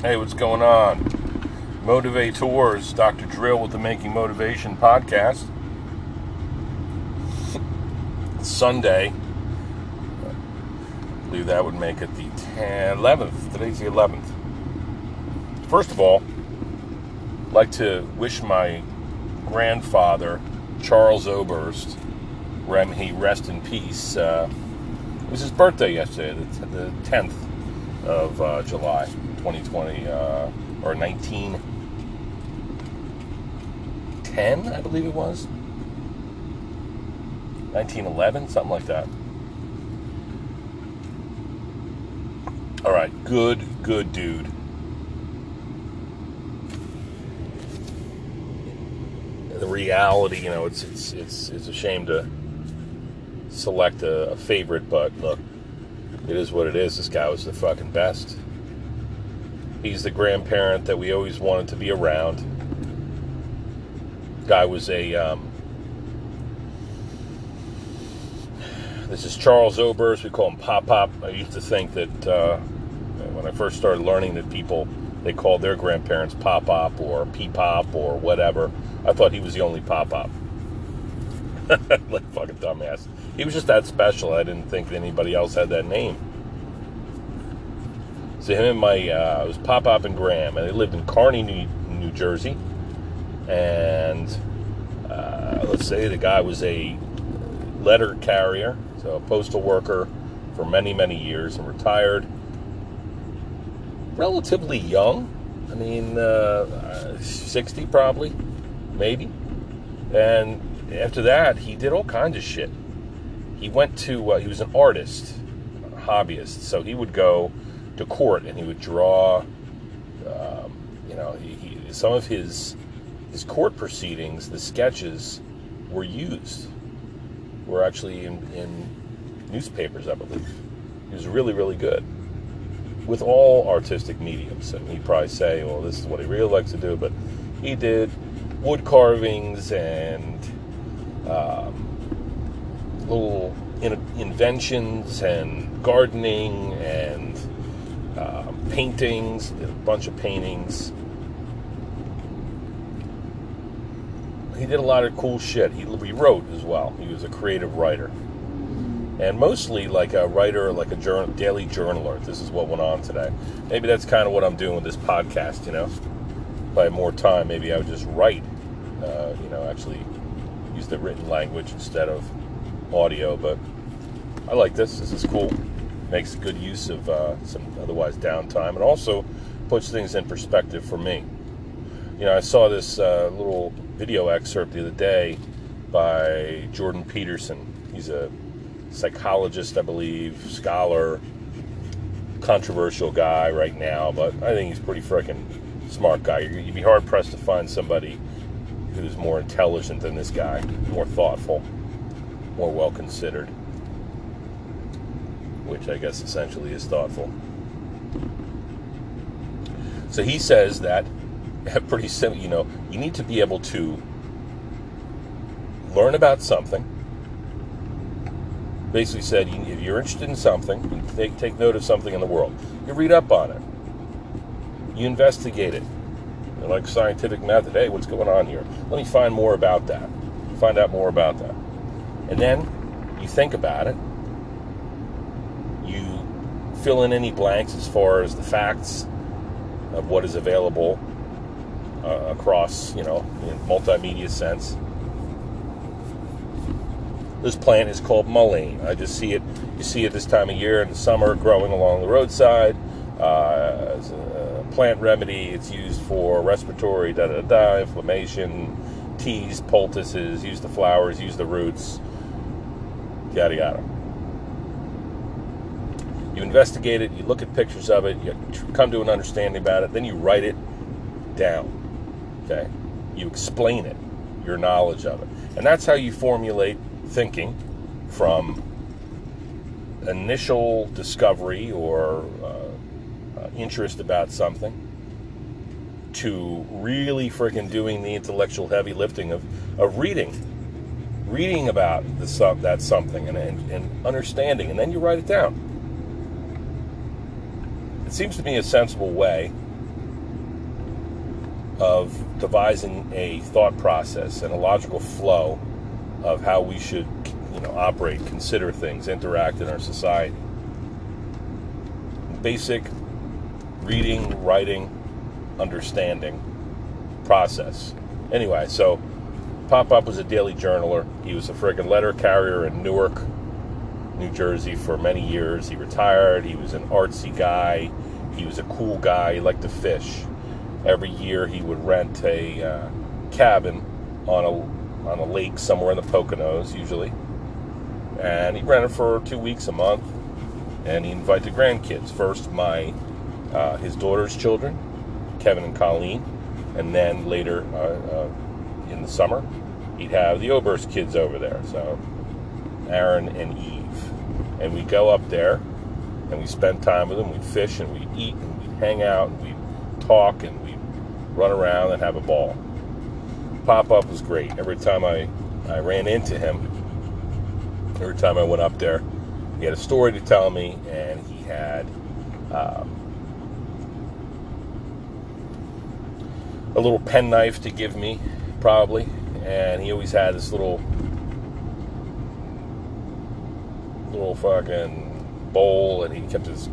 Hey, what's going on? Motivators, Dr. Drill with the Making Motivation podcast. Sunday. I believe that would make it the 10, 11th. Today's the 11th. First of all, I'd like to wish my grandfather, Charles Oberst, Rem, he rest in peace. Uh, it was his birthday yesterday, the, the 10th of uh, July, 2020, uh, or 1910, I believe it was. 1911, something like that. All right, good, good dude. The reality, you know, it's it's it's it's a shame to select a, a favorite, but look, it is what it is. This guy was the fucking best. He's the grandparent that we always wanted to be around. Guy was a. Um, this is Charles Oberst. We call him Pop Pop. I used to think that uh, when I first started learning that people they called their grandparents Pop Pop or Pee Pop or whatever. I thought he was the only Pop Pop. like fucking dumbass. He was just that special. I didn't think anybody else had that name. So him and my uh, it was Pop Pop and Graham, and they lived in Kearny, New, New Jersey. And uh, let's say the guy was a letter carrier, so a postal worker for many many years, and retired relatively young. I mean, uh, 60 probably, maybe. And after that, he did all kinds of shit. He went to, uh, he was an artist, hobbyist, so he would go to court and he would draw, um, you know, he, he, some of his his court proceedings, the sketches were used, were actually in, in newspapers, I believe. He was really, really good with all artistic mediums. And he'd probably say, well, this is what he really likes to do, but he did wood carvings and um, little in- inventions and gardening and uh, paintings, a bunch of paintings. He did a lot of cool shit. He, he wrote as well. He was a creative writer. And mostly like a writer, like a journal, daily journaler. This is what went on today. Maybe that's kind of what I'm doing with this podcast, you know? If I had more time, maybe I would just write, uh, you know, actually use the written language instead of audio. But I like this. This is cool. Makes good use of uh, some otherwise downtime and also puts things in perspective for me. You know, I saw this uh, little video excerpt the other day by Jordan Peterson. He's a psychologist, I believe, scholar, controversial guy right now, but I think he's pretty freaking smart guy. You'd be hard pressed to find somebody who's more intelligent than this guy, more thoughtful, more well considered, which I guess essentially is thoughtful. So he says that pretty simple, you know, you need to be able to learn about something. Basically said, if you're interested in something, you take, take note of something in the world. You read up on it. You investigate it like scientific method. Hey, what's going on here? Let me find more about that. Find out more about that. And then you think about it. Fill in any blanks as far as the facts of what is available uh, across, you know, in multimedia sense. This plant is called mullein. I just see it. You see it this time of year in the summer, growing along the roadside. Uh, as a plant remedy, it's used for respiratory, da da da, inflammation, teas, poultices. Use the flowers, use the roots, yada yada. You investigate it, you look at pictures of it, you come to an understanding about it, then you write it down. Okay? You explain it, your knowledge of it. And that's how you formulate thinking from initial discovery or uh, uh, interest about something to really freaking doing the intellectual heavy lifting of, of reading reading about the that something and, and, and understanding and then you write it down it seems to me a sensible way of devising a thought process and a logical flow of how we should, you know, operate, consider things, interact in our society. Basic reading, writing, understanding process. Anyway, so Pop Up was a daily journaler. He was a friggin' letter carrier in Newark, New Jersey for many years. He retired. He was an artsy guy. He was a cool guy. He liked to fish. Every year he would rent a uh, cabin on a on a lake somewhere in the Poconos, usually. And he rented for two weeks a month. And he invited the grandkids. First, my uh, his daughter's children, Kevin and Colleen, and then later uh, uh, in the summer, he'd have the Oberst kids over there. So Aaron and Eve, and we go up there and we spend time with them. We fish and we eat and we hang out and we talk and we run around and have a ball. Pop up was great. Every time I I ran into him, every time I went up there, he had a story to tell me, and he had. Um, a little penknife to give me, probably. And he always had this little, little fucking bowl, and he kept his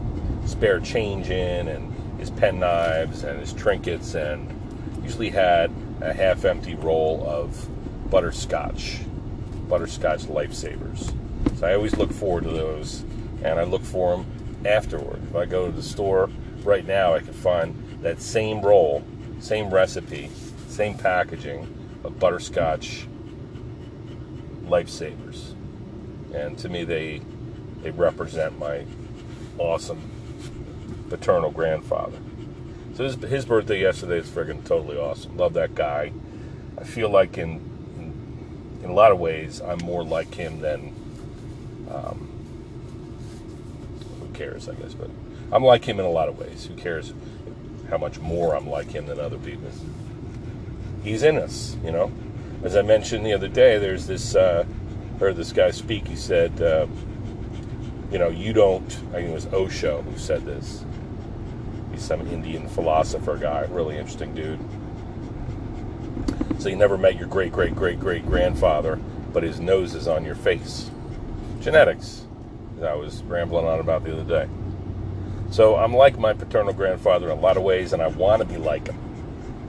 spare change in, and his pen knives, and his trinkets, and usually had a half empty roll of butterscotch, butterscotch lifesavers. So I always look forward to those, and I look for them afterward. If I go to the store right now, I can find that same roll same recipe, same packaging of butterscotch lifesavers. And to me, they they represent my awesome paternal grandfather. So his, his birthday yesterday is friggin' totally awesome. Love that guy. I feel like in in, a lot of ways I'm more like him than um, who cares, I guess. But I'm like him in a lot of ways. Who cares how much more I'm like him than other people. He's in us, you know. As I mentioned the other day, there's this. Uh, heard this guy speak. He said, uh, "You know, you don't." I think it was Osho who said this. He's some Indian philosopher guy, really interesting dude. So you never met your great great great great grandfather, but his nose is on your face. Genetics. I was rambling on about the other day. So I'm like my paternal grandfather in a lot of ways, and I want to be like him.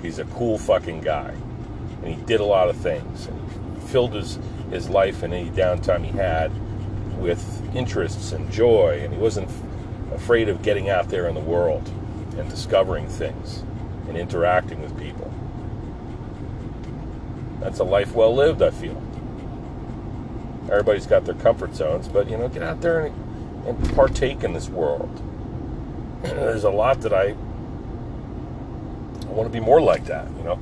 He's a cool fucking guy, and he did a lot of things. And he filled his his life and any downtime he had with interests and joy, and he wasn't afraid of getting out there in the world and discovering things and interacting with people. That's a life well lived, I feel. Everybody's got their comfort zones, but you know, get out there and, and partake in this world there's a lot that I I want to be more like that, you know.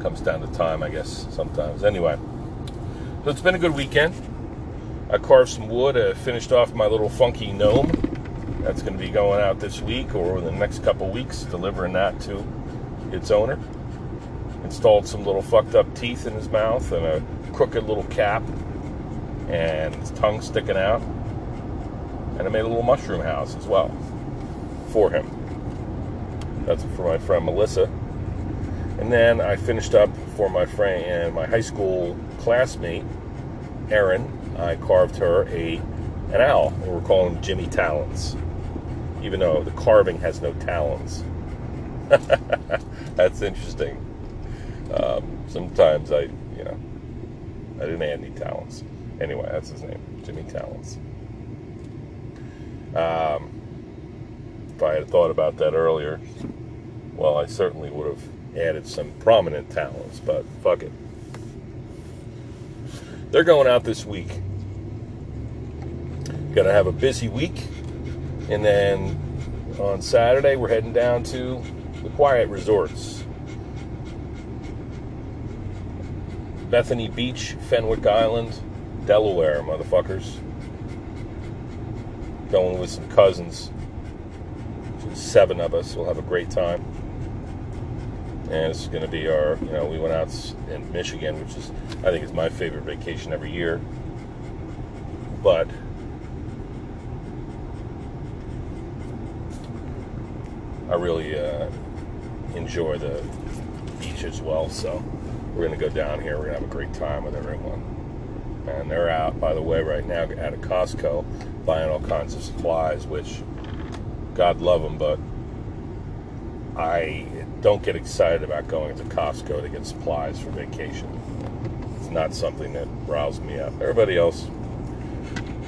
Comes down to time, I guess, sometimes. Anyway, so it's been a good weekend. I carved some wood, I finished off my little funky gnome. That's going to be going out this week or in the next couple weeks, delivering that to its owner. Installed some little fucked up teeth in his mouth and a crooked little cap and his tongue sticking out. And I made a little mushroom house as well for him. That's for my friend Melissa. And then I finished up for my friend and my high school classmate, Erin. I carved her a an owl. We're calling him Jimmy Talons, even though the carving has no talons. That's interesting. Um, sometimes I, you know, I didn't add any talons. Anyway, that's his name, Jimmy Talons. Um, if I had thought about that earlier, well, I certainly would have added some prominent talents, but fuck it. They're going out this week. Gonna have a busy week, and then on Saturday we're heading down to the Quiet Resorts. Bethany Beach, Fenwick Island, Delaware, motherfuckers. Going with some cousins seven of us. We'll have a great time. And it's going to be our, you know, we went out in Michigan, which is, I think, is my favorite vacation every year. But I really, uh, enjoy the beach as well. So we're going to go down here. We're going to have a great time with everyone. And they're out, by the way, right now at a Costco buying all kinds of supplies, which God love them, but I don't get excited about going to Costco to get supplies for vacation. It's not something that riles me up. Everybody else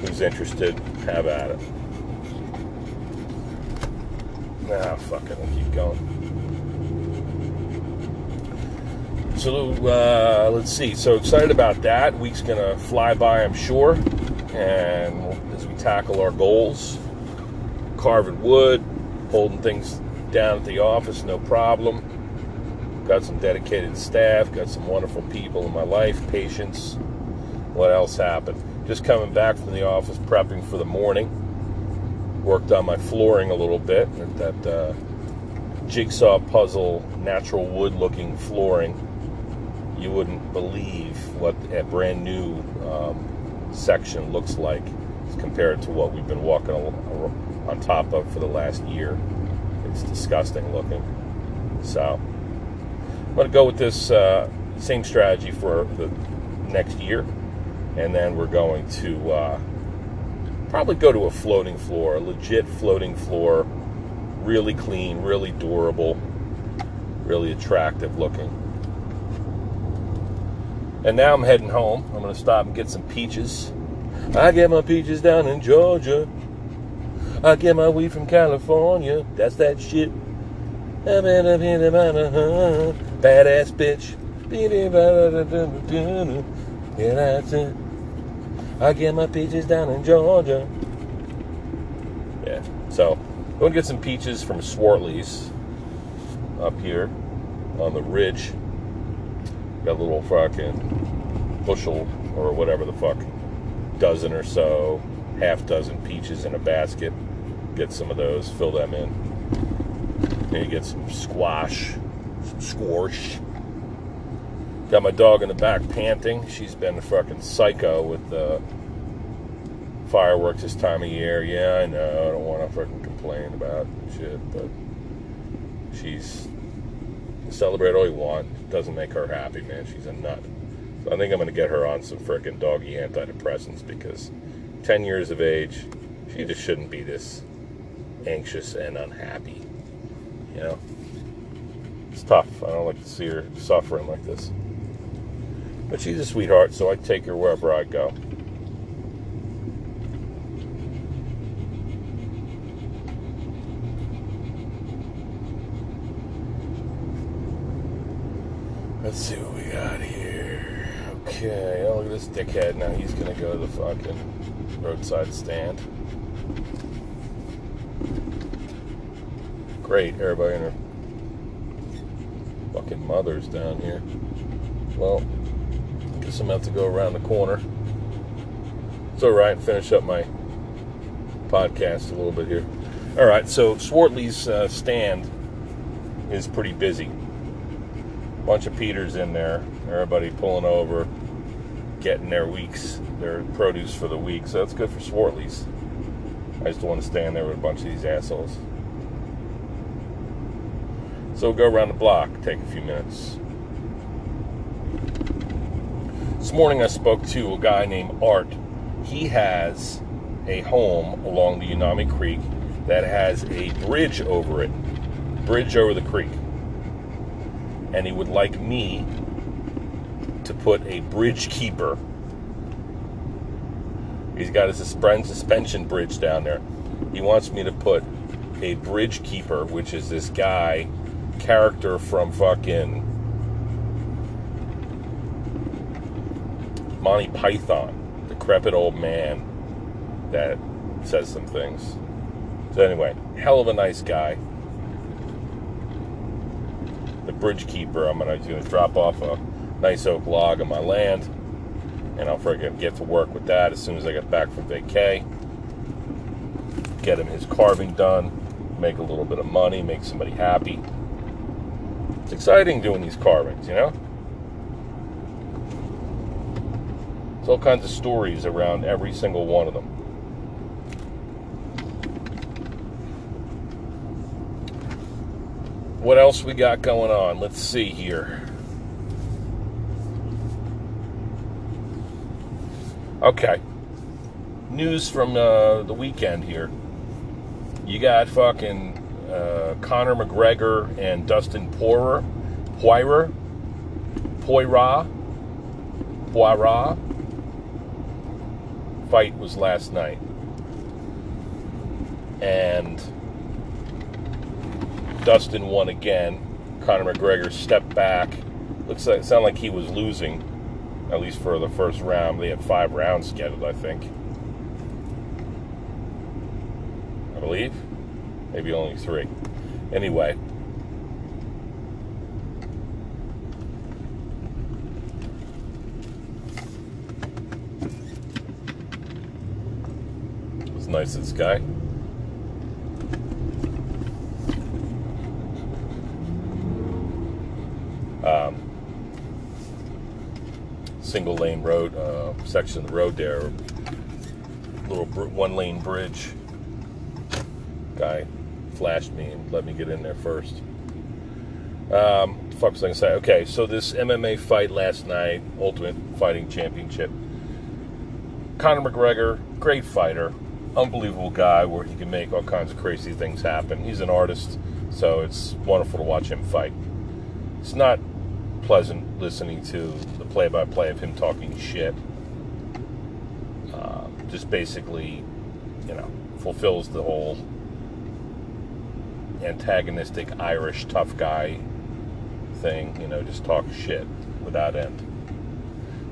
who's interested, have at it. Nah, fuck it, I'll keep going. So uh, let's see. So excited about that. Week's gonna fly by, I'm sure. And as we tackle our goals, carving wood, holding things down at the office, no problem. Got some dedicated staff, got some wonderful people in my life, patients. What else happened? Just coming back from the office, prepping for the morning. Worked on my flooring a little bit. That uh, jigsaw puzzle, natural wood looking flooring. You wouldn't believe what a brand new um, section looks like compared to what we've been walking on top of for the last year. It's disgusting looking. So I'm going to go with this uh, same strategy for the next year, and then we're going to uh, probably go to a floating floor, a legit floating floor, really clean, really durable, really attractive looking. And now I'm heading home. I'm going to stop and get some peaches. I get my peaches down in Georgia. I get my weed from California. That's that shit. Badass bitch. Yeah, that's it. I get my peaches down in Georgia. Yeah. So, go and get some peaches from Swartley's up here on the ridge. Got a little fucking bushel or whatever the fuck, dozen or so, half dozen peaches in a basket. Get some of those, fill them in. And you get some squash, some squash. Got my dog in the back panting. She's been a fucking psycho with the fireworks this time of year. Yeah, I know. I don't want to fucking complain about shit, but she's celebrate all you want. Doesn't make her happy, man. She's a nut. So I think I'm to get her on some freaking doggy antidepressants because 10 years of age, she just shouldn't be this anxious and unhappy. You know? It's tough. I don't like to see her suffering like this. But she's a sweetheart, so I take her wherever I go. Let's see what we got here. Okay, oh, look at this dickhead. Now he's gonna go to the fucking roadside stand. Great, everybody and her fucking mothers down here. Well, guess I'm about to go around the corner. It's alright, finish up my podcast a little bit here. Alright, so Swartley's uh, stand is pretty busy. Bunch of Peters in there, everybody pulling over, getting their weeks, their produce for the week. So that's good for Swartley's. I just don't want to stand there with a bunch of these assholes. So we'll go around the block, take a few minutes. This morning I spoke to a guy named Art. He has a home along the Unami Creek that has a bridge over it, bridge over the creek. And he would like me to put a bridge keeper. He's got a suspension bridge down there. He wants me to put a bridge keeper, which is this guy character from fucking Monty Python, decrepit old man that says some things. So anyway, hell of a nice guy. The bridge keeper, I'm gonna, gonna drop off a nice oak log on my land, and I'll freaking get to work with that as soon as I get back from vacay. Get him his carving done, make a little bit of money, make somebody happy. It's exciting doing these carvings, you know? There's all kinds of stories around every single one of them. what else we got going on? Let's see here. Okay. News from uh, the weekend here. You got fucking uh, Conor McGregor and Dustin Poirier. Poirier. Poirier. Poirier. Fight was last night. And Dustin won again. Conor McGregor stepped back. Looks like it sounded like he was losing, at least for the first round. They had five rounds scheduled, I think. I believe. Maybe only three. Anyway. It was nice this guy. um, single lane road uh, section of the road there, little one lane bridge. Guy flashed me and let me get in there first. Um, fuck was I gonna say? Okay, so this MMA fight last night, Ultimate Fighting Championship. Conor McGregor, great fighter, unbelievable guy where he can make all kinds of crazy things happen. He's an artist, so it's wonderful to watch him fight. It's not pleasant listening to the play by play of him talking shit. Uh, just basically, you know, fulfills the whole antagonistic Irish tough guy thing, you know, just talk shit without end.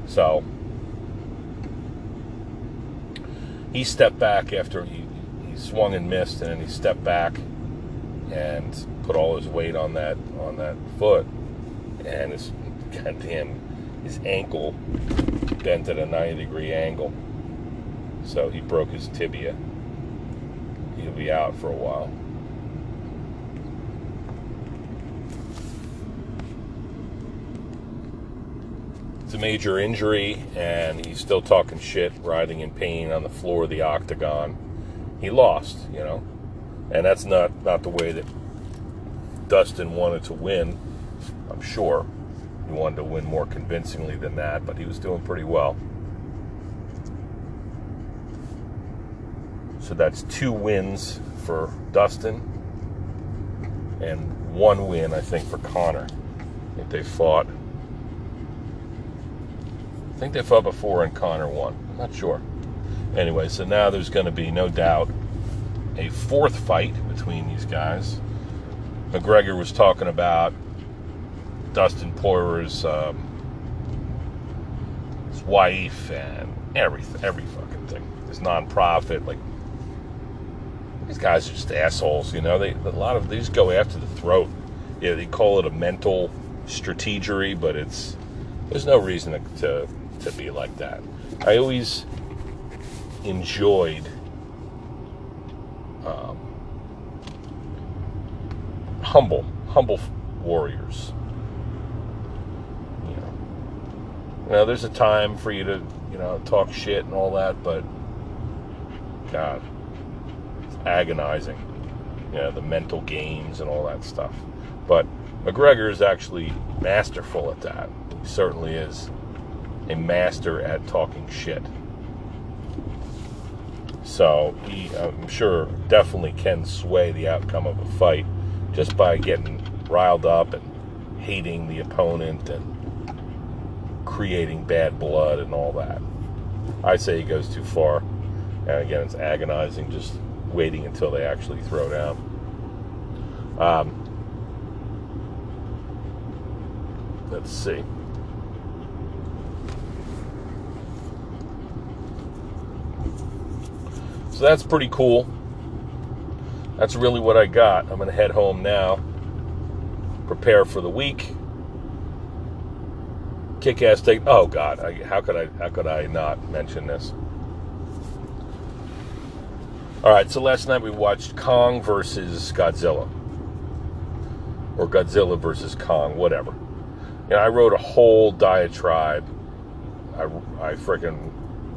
So, he stepped back after he, he swung and missed, and then he stepped back and put all his weight on that on that foot and his goddamn his ankle bent at a 90 degree angle. So he broke his tibia. He'll be out for a while. A major injury, and he's still talking shit, writhing in pain on the floor of the octagon. He lost, you know, and that's not not the way that Dustin wanted to win. I'm sure. He wanted to win more convincingly than that, but he was doing pretty well. So that's two wins for Dustin and one win, I think, for Conor. I think they fought. I think they fought before and Conor won. I'm not sure. Anyway, so now there's going to be no doubt a fourth fight between these guys. McGregor was talking about Dustin Poirier's um, his wife and everything, every fucking thing. His nonprofit, like these guys are just assholes. You know, they a lot of they just go after the throat. Yeah, they call it a mental strategery, but it's there's no reason to, to to be like that. I always enjoyed um, humble, humble warriors. You know, there's a time for you to, you know, talk shit and all that, but God, it's agonizing. You know, the mental games and all that stuff. But McGregor is actually masterful at that. He certainly is a master at talking shit. So he, I'm sure, definitely can sway the outcome of a fight just by getting riled up and hating the opponent and creating bad blood and all that. I say he goes too far. And again, it's agonizing just waiting until they actually throw down. Um, let's see. So that's pretty cool. That's really what I got. I'm going to head home now, prepare for the week kick-ass take. Oh God, I, how could I? How could I not mention this? All right, so last night we watched Kong versus Godzilla, or Godzilla versus Kong, whatever. And I wrote a whole diatribe. I, I freaking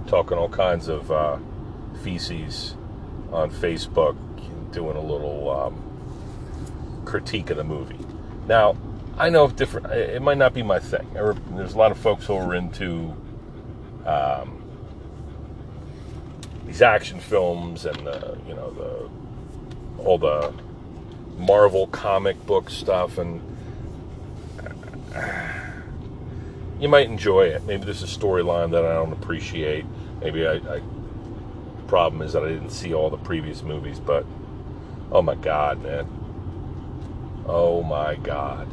talking all kinds of uh, feces on Facebook, doing a little um, critique of the movie. Now, I know if different. It might not be my thing. There's a lot of folks who are into um, these action films and the, you know the all the Marvel comic book stuff, and you might enjoy it. Maybe there's a storyline that I don't appreciate. Maybe I, I problem is that I didn't see all the previous movies, but oh my god, man. Oh my god.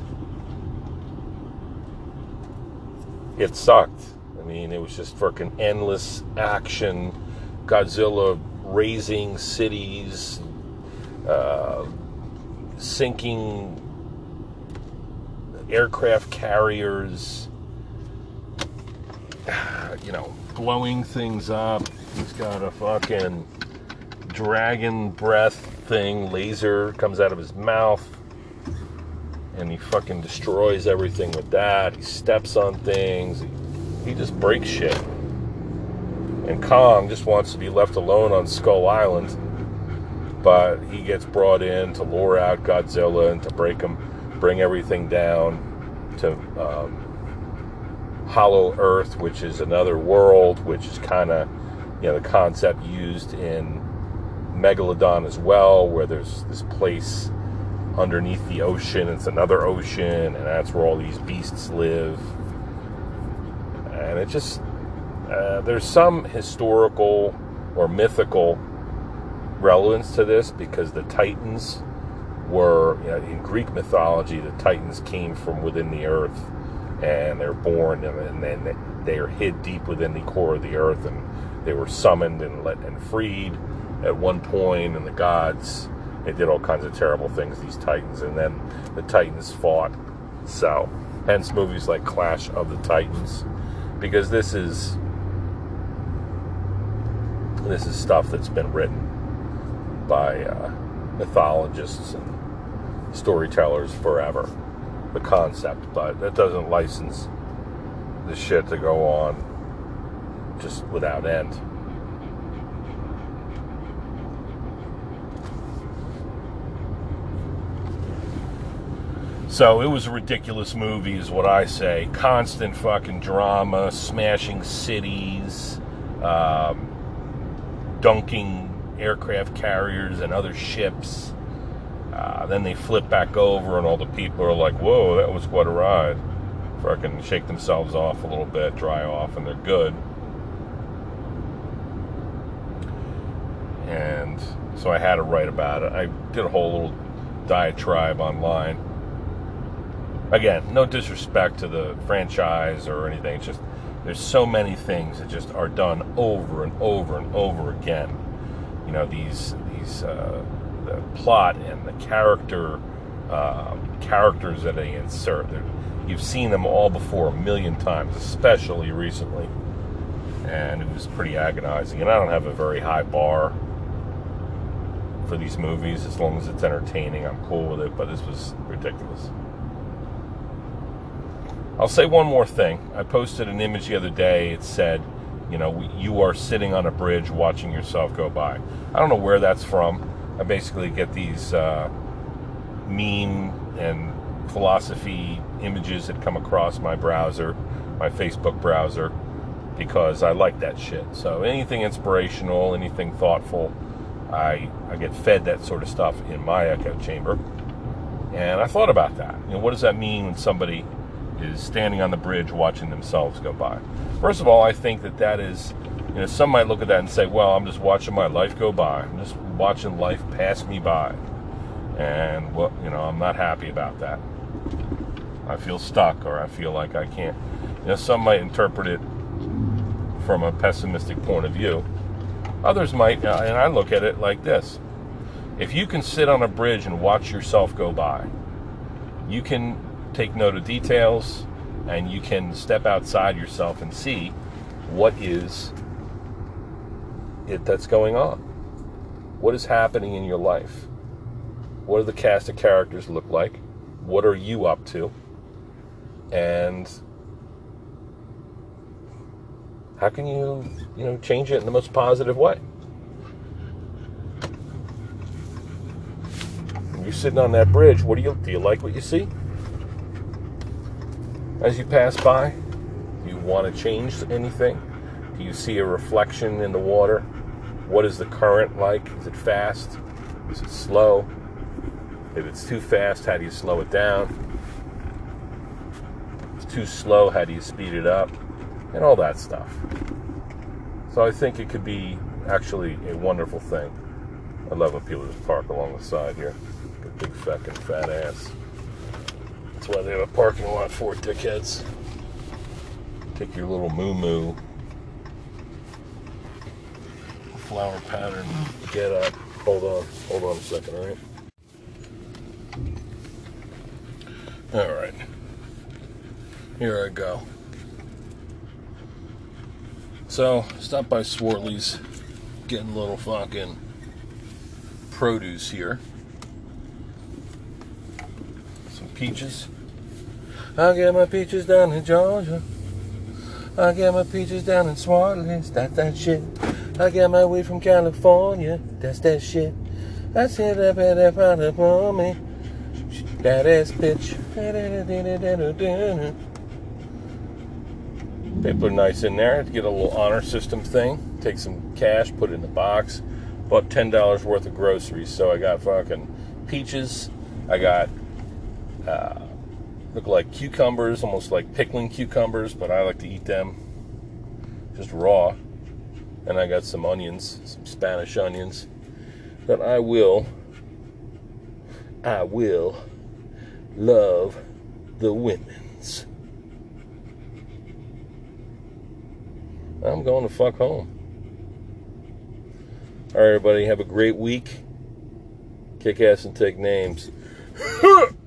It sucked. I mean, it was just freaking endless action. Godzilla raising cities, uh, sinking aircraft carriers, you know, blowing things up. He's got a fucking dragon breath thing, laser comes out of his mouth and he fucking destroys everything with that. He steps on things. He, just breaks shit. And Kong just wants to be left alone on Skull Island, but he gets brought in to lure out Godzilla and to break him, bring everything down to um, Hollow Earth, which is another world, which is kind of you know the concept used in Megalodon as well, where there's this place underneath the ocean. It's another ocean, and that's where all these beasts live. And it just, uh, there's some historical or mythical relevance to this because the Titans were, you know, in Greek mythology, the Titans came from within the earth and they're born and, then they are hid deep within the core of the earth and they were summoned and let and freed at one point and the gods they did all kinds of terrible things, these Titans, and then the Titans fought. So, hence movies like Clash of the Titans, because this is this is stuff that's been written by uh, mythologists and storytellers forever. The concept, but that doesn't license the shit to go on just without end. So it was a ridiculous movie, is what I say. Constant fucking drama, smashing cities, um, dunking aircraft carriers and other ships. Uh, then they flip back over, and all the people are like, "Whoa, that was quite a ride." Fucking shake themselves off a little bit, dry off, and they're good. And so I had to write about it. I did a whole little diatribe online again, no disrespect to the franchise or anything. It's just there's so many things that just are done over and over and over again. You know these these uh, the plot and the character um, characters that they insert. They're, you've seen them all before a million times, especially recently, and it was pretty agonizing. And I don't have a very high bar these movies. As long as it's entertaining, I'm cool with it. But this was ridiculous. I'll say one more thing. I posted an image the other day. It said, you know, you are sitting on a bridge watching yourself go by. I don't know where that's from. I basically get these uh, meme and philosophy images that come across my browser, my Facebook browser, because I like that shit. So anything inspirational, anything thoughtful, I I get fed that sort of stuff in my echo chamber. And I thought about that. You know, what does that mean when somebody is standing on the bridge watching themselves go by. First of all, I think that that is, you know, some might look at that and say, well, I'm just watching my life go by. I'm just watching life pass me by. And, well, you know, I'm not happy about that. I feel stuck or I feel like I can't. You know, some might interpret it from a pessimistic point of view. Others might, uh, and I look at it like this. If you can sit on a bridge and watch yourself go by, you can take note of details and you can step outside yourself and see what is it that's going on. What is happening in your life? What do the cast of characters look like? What are you up to? And how can you, you know, change it in the most positive way? You're sitting on that bridge. What do you do? You like what you see? as you pass by? Do you want to change anything? Do you see a reflection in the water? What is the current like? Is it fast? Is it slow? If it's too fast, how do you slow it down? If it's too slow, how do you speed it up? And all that stuff. So I think it could be actually a wonderful thing. I love when people just park along the side here. Big fucking fat ass. That's why they have a parking lot for dickheads. Take your little moo moo flower pattern get up. Hold on, hold on a second, all right? All right. Here I go. So, stop by Swartley's, getting a little fucking produce here. Some peaches. I get my peaches down in Georgia. I get my peaches down in Swartley's. That that shit. I get my weed from California. That's that shit. I said that better find upon me. Badass bitch. People are nice in there. To get a little honor system thing. Take some cash, put it in the box. Bought ten dollars worth of groceries. So I got fucking peaches. I got uh, look like cucumbers, almost like pickling cucumbers, but I like to eat them just raw and I got some onions, some Spanish onions that I will, I will love the women's. I'm going to fuck home. All right, everybody, have a great week. Kick ass and take names.